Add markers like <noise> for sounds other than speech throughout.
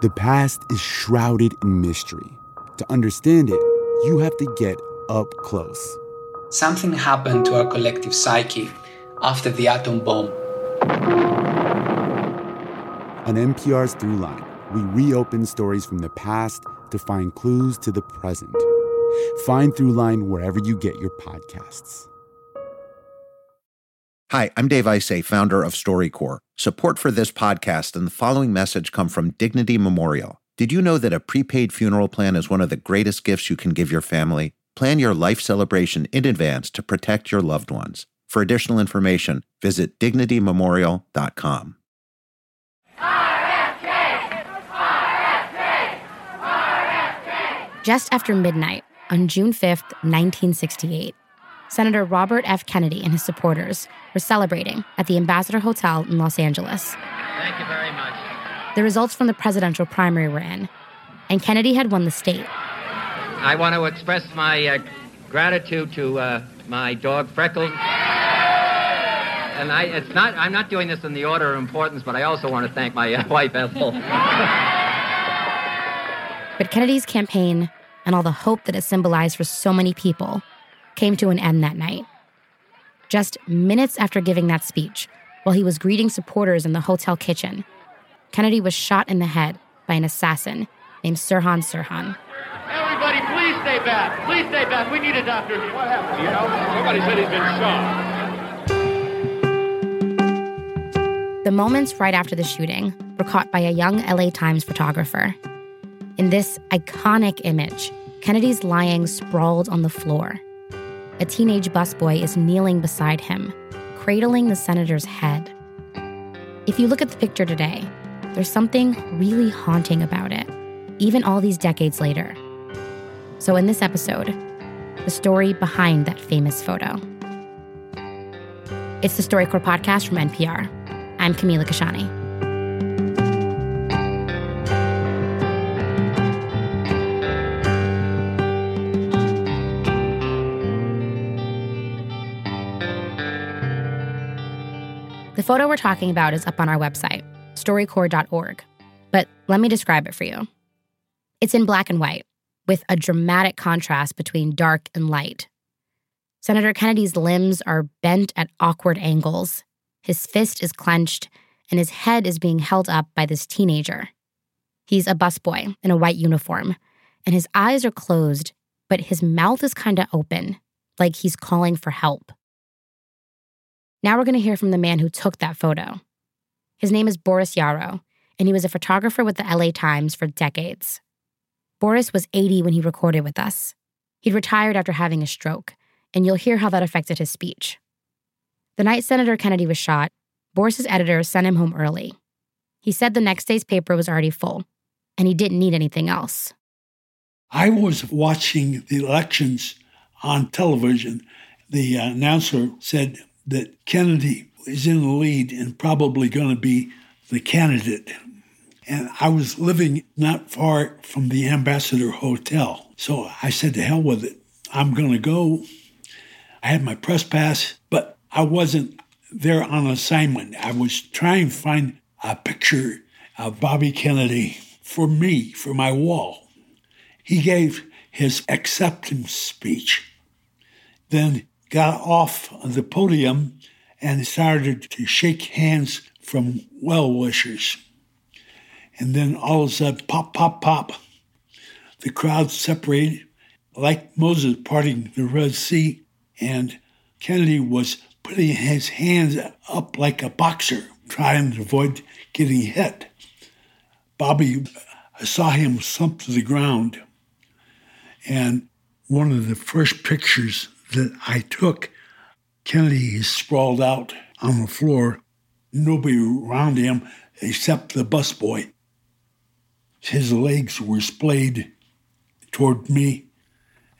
The past is shrouded in mystery. To understand it, you have to get up close. Something happened to our collective psyche after the atom bomb. On NPR's Throughline, we reopen stories from the past to find clues to the present. Find Throughline wherever you get your podcasts. Hi, I'm Dave Isay, founder of StoryCorps. Support for this podcast and the following message come from Dignity Memorial. Did you know that a prepaid funeral plan is one of the greatest gifts you can give your family? Plan your life celebration in advance to protect your loved ones. For additional information, visit dignitymemorial.com. Just after midnight on June 5th, 1968, Senator Robert F. Kennedy and his supporters were celebrating at the Ambassador Hotel in Los Angeles. Thank you very much. The results from the presidential primary were in, and Kennedy had won the state. I want to express my uh, gratitude to uh, my dog Freckles. And I, it's not, I'm not doing this in the order of importance, but I also want to thank my uh, <laughs> wife Ethel. But Kennedy's campaign and all the hope that it symbolized for so many people came to an end that night. Just minutes after giving that speech, while he was greeting supporters in the hotel kitchen, Kennedy was shot in the head by an assassin named Sirhan Sirhan. Everybody, please stay back. Please stay back. We need a doctor here. What happened? You know? Somebody said he's been shot. The moments right after the shooting were caught by a young LA Times photographer. In this iconic image, Kennedy's lying sprawled on the floor. A teenage busboy is kneeling beside him, cradling the senator's head. If you look at the picture today, there's something really haunting about it, even all these decades later. So, in this episode, the story behind that famous photo. It's the StoryCorps podcast from NPR. I'm Camila Kashani. The photo we're talking about is up on our website, storycorps.org. But let me describe it for you. It's in black and white, with a dramatic contrast between dark and light. Senator Kennedy's limbs are bent at awkward angles. His fist is clenched, and his head is being held up by this teenager. He's a busboy in a white uniform, and his eyes are closed, but his mouth is kind of open, like he's calling for help. Now we're going to hear from the man who took that photo. His name is Boris Yaro, and he was a photographer with the LA Times for decades. Boris was 80 when he recorded with us. He'd retired after having a stroke, and you'll hear how that affected his speech. The night Senator Kennedy was shot, Boris's editor sent him home early. He said the next day's paper was already full, and he didn't need anything else. I was watching the elections on television. The announcer said, that Kennedy is in the lead and probably going to be the candidate. And I was living not far from the Ambassador Hotel. So I said, to hell with it. I'm going to go. I had my press pass, but I wasn't there on assignment. I was trying to find a picture of Bobby Kennedy for me, for my wall. He gave his acceptance speech. Then got off the podium and started to shake hands from well wishers. And then all of a sudden, pop, pop, pop, the crowd separated like Moses parting the Red Sea. And Kennedy was putting his hands up like a boxer, trying to avoid getting hit. Bobby, saw him slump to the ground. And one of the first pictures that I took, Kennedy sprawled out on the floor, nobody around him except the busboy. His legs were splayed toward me,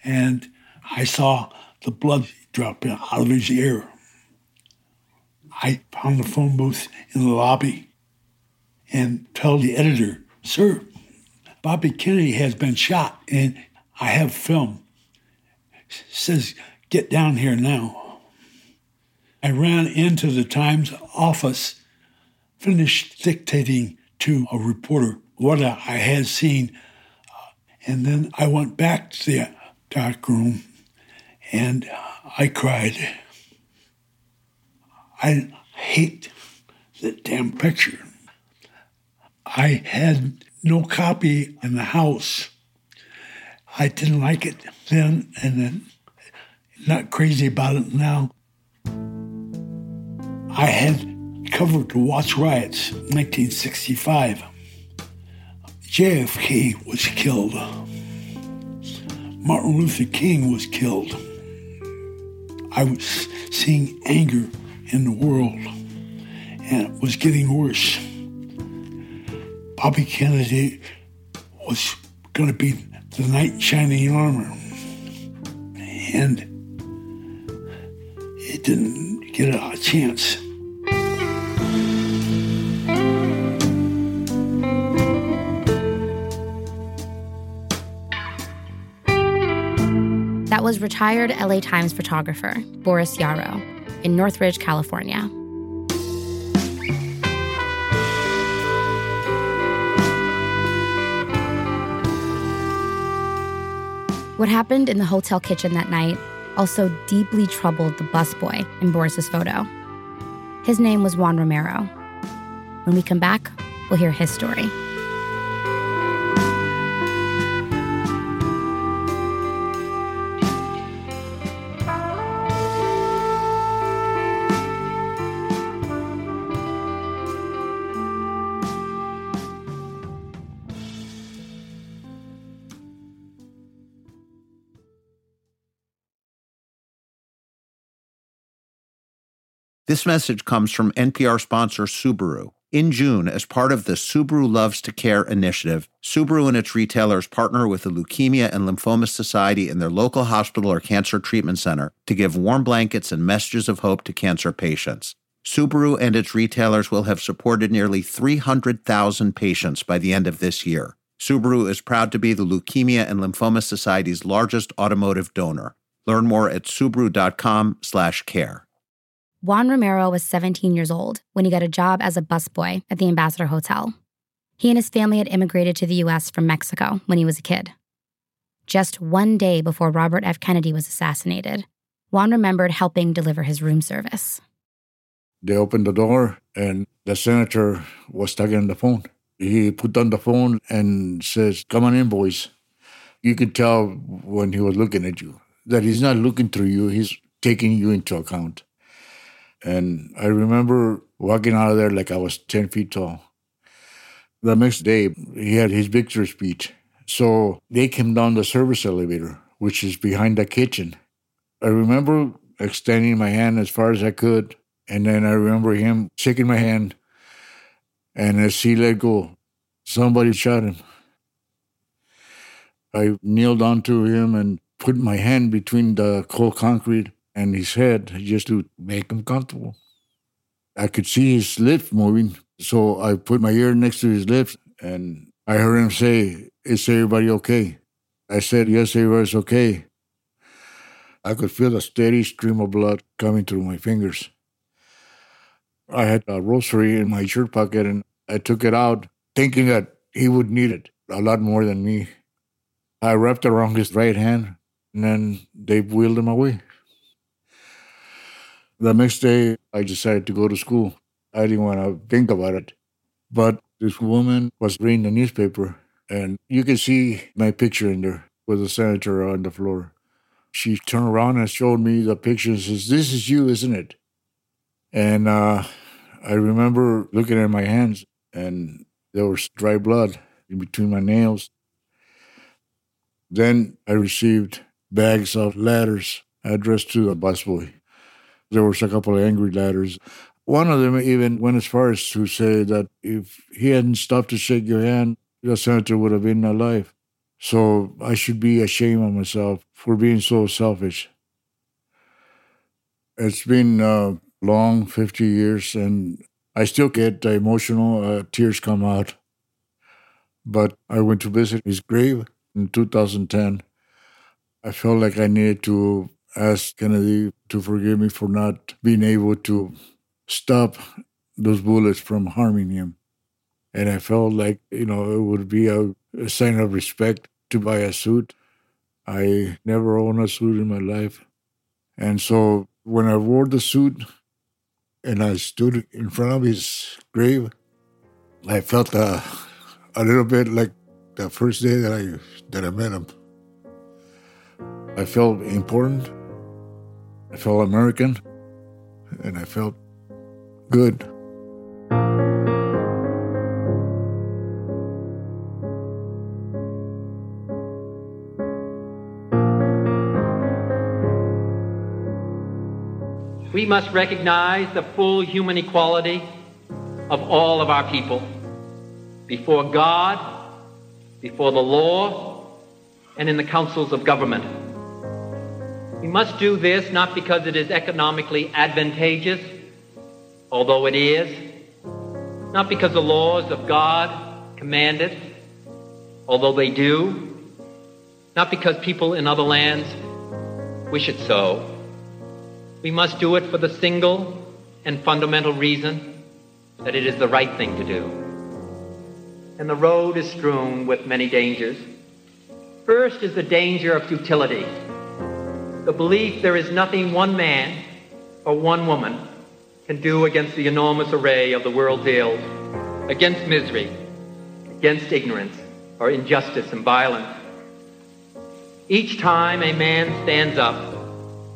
and I saw the blood drop out of his ear. I found the phone booth in the lobby and told the editor, Sir, Bobby Kennedy has been shot, and I have film. Says Get down here now. I ran into the Times office, finished dictating to a reporter what I had seen. Uh, and then I went back to the dark room and I cried. I hate that damn picture. I had no copy in the house. I didn't like it then, and then not crazy about it now. I had covered the Watts Riots, 1965. JFK was killed. Martin Luther King was killed. I was seeing anger in the world, and it was getting worse. Bobby Kennedy was going to be the knight in shining armor, and didn't get a chance. That was retired LA Times photographer Boris Yaro in Northridge, California. What happened in the hotel kitchen that night also deeply troubled the busboy in Boris's photo. His name was Juan Romero. When we come back, we'll hear his story. This message comes from NPR sponsor Subaru. In June, as part of the Subaru Loves to Care initiative, Subaru and its retailers partner with the Leukemia and Lymphoma Society in their local hospital or cancer treatment center to give warm blankets and messages of hope to cancer patients. Subaru and its retailers will have supported nearly 300,000 patients by the end of this year. Subaru is proud to be the Leukemia and Lymphoma Society's largest automotive donor. Learn more at subaru.com/care. Juan Romero was 17 years old when he got a job as a busboy at the Ambassador Hotel. He and his family had immigrated to the U.S. from Mexico when he was a kid. Just one day before Robert F. Kennedy was assassinated, Juan remembered helping deliver his room service. They opened the door, and the senator was talking on the phone. He put on the phone and says, Come on in, boys. You could tell when he was looking at you that he's not looking through you, he's taking you into account. And I remember walking out of there like I was 10 feet tall. The next day, he had his victory speech. So they came down the service elevator, which is behind the kitchen. I remember extending my hand as far as I could. And then I remember him shaking my hand. And as he let go, somebody shot him. I kneeled onto him and put my hand between the cold concrete and his head just to make him comfortable. I could see his lips moving, so I put my ear next to his lips and I heard him say, Is everybody okay? I said, Yes, everybody's okay. I could feel a steady stream of blood coming through my fingers. I had a rosary in my shirt pocket and I took it out thinking that he would need it a lot more than me. I wrapped around his right hand and then they wheeled him away. The next day, I decided to go to school. I didn't want to think about it. But this woman was reading the newspaper, and you can see my picture in there with the senator on the floor. She turned around and showed me the picture and says, This is you, isn't it? And uh, I remember looking at my hands, and there was dry blood in between my nails. Then I received bags of letters addressed to the busboy. There was a couple of angry letters. One of them even went as far as to say that if he hadn't stopped to shake your hand, the senator would have been alive. So I should be ashamed of myself for being so selfish. It's been uh, long 50 years, and I still get emotional. Uh, tears come out. But I went to visit his grave in 2010. I felt like I needed to ask Kennedy to forgive me for not being able to stop those bullets from harming him. And I felt like, you know, it would be a, a sign of respect to buy a suit. I never owned a suit in my life. And so when I wore the suit and I stood in front of his grave, I felt uh, a little bit like the first day that I that I met him. I felt important. I felt American, and I felt good. We must recognize the full human equality of all of our people before God, before the law, and in the councils of government. We must do this not because it is economically advantageous, although it is, not because the laws of God command it, although they do, not because people in other lands wish it so. We must do it for the single and fundamental reason that it is the right thing to do. And the road is strewn with many dangers. First is the danger of futility, the belief there is nothing one man or one woman can do against the enormous array of the world's ills, against misery, against ignorance, or injustice and violence. Each time a man stands up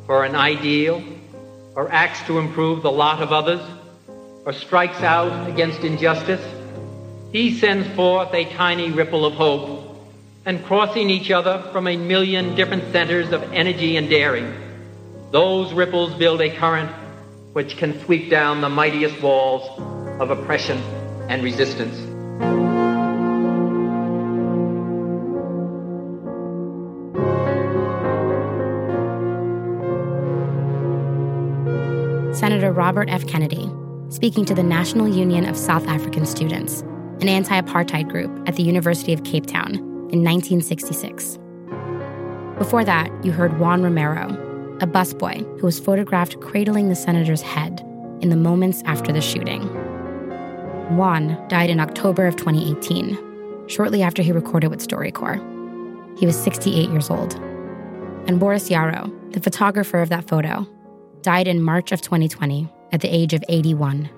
for an ideal or acts to improve the lot of others or strikes out against injustice, he sends forth a tiny ripple of hope and crossing each other from a million different centers of energy and daring, those ripples build a current which can sweep down the mightiest walls of oppression and resistance. Senator Robert F. Kennedy, speaking to the National Union of South African Students, an anti apartheid group at the University of Cape Town in 1966. Before that, you heard Juan Romero, a busboy who was photographed cradling the senator's head in the moments after the shooting. Juan died in October of 2018, shortly after he recorded with StoryCorps. He was 68 years old. And Boris Yaro, the photographer of that photo, died in March of 2020 at the age of 81.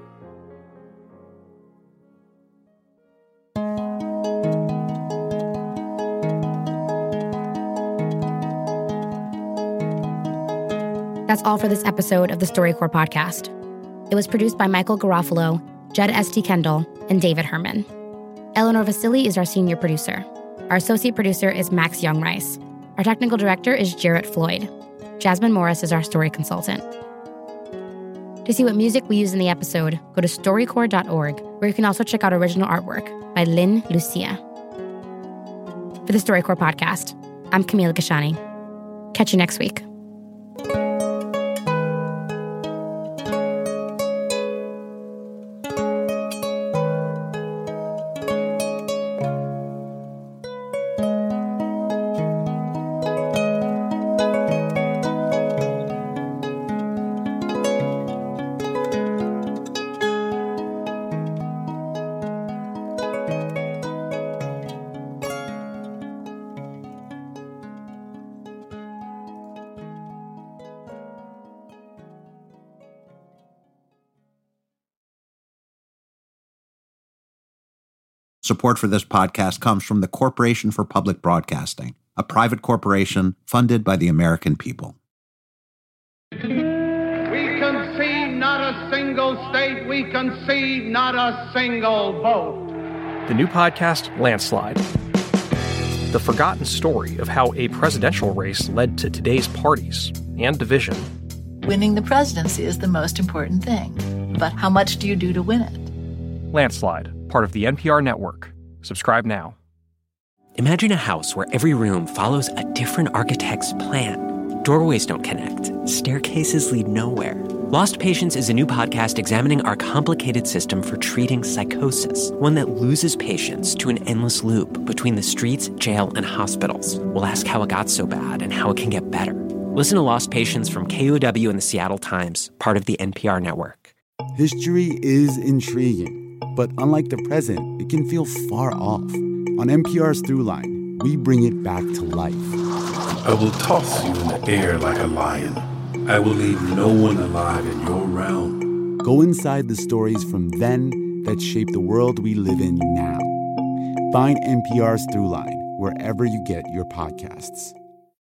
That's all for this episode of the StoryCorps podcast. It was produced by Michael Garofalo, Jud Esty-Kendall, and David Herman. Eleanor Vasili is our senior producer. Our associate producer is Max Young Rice. Our technical director is Jarrett Floyd. Jasmine Morris is our story consultant. To see what music we use in the episode, go to storycorps.org, where you can also check out original artwork by Lynn Lucia. For the StoryCorps podcast, I'm Camila Kashani. Catch you next week. Support for this podcast comes from the Corporation for Public Broadcasting, a private corporation funded by the American people. We concede not a single state. We concede not a single vote. The new podcast, Landslide. The forgotten story of how a presidential race led to today's parties and division. Winning the presidency is the most important thing. But how much do you do to win it? Landslide, part of the NPR network. Subscribe now. Imagine a house where every room follows a different architect's plan. Doorways don't connect, staircases lead nowhere. Lost Patients is a new podcast examining our complicated system for treating psychosis, one that loses patients to an endless loop between the streets, jail, and hospitals. We'll ask how it got so bad and how it can get better. Listen to Lost Patients from KUOW and the Seattle Times, part of the NPR network. History is intriguing But unlike the present, it can feel far off. On NPR's Throughline, we bring it back to life. I will toss you in the air like a lion. I will leave no one alive in your realm. Go inside the stories from then that shape the world we live in now. Find NPR's Throughline wherever you get your podcasts.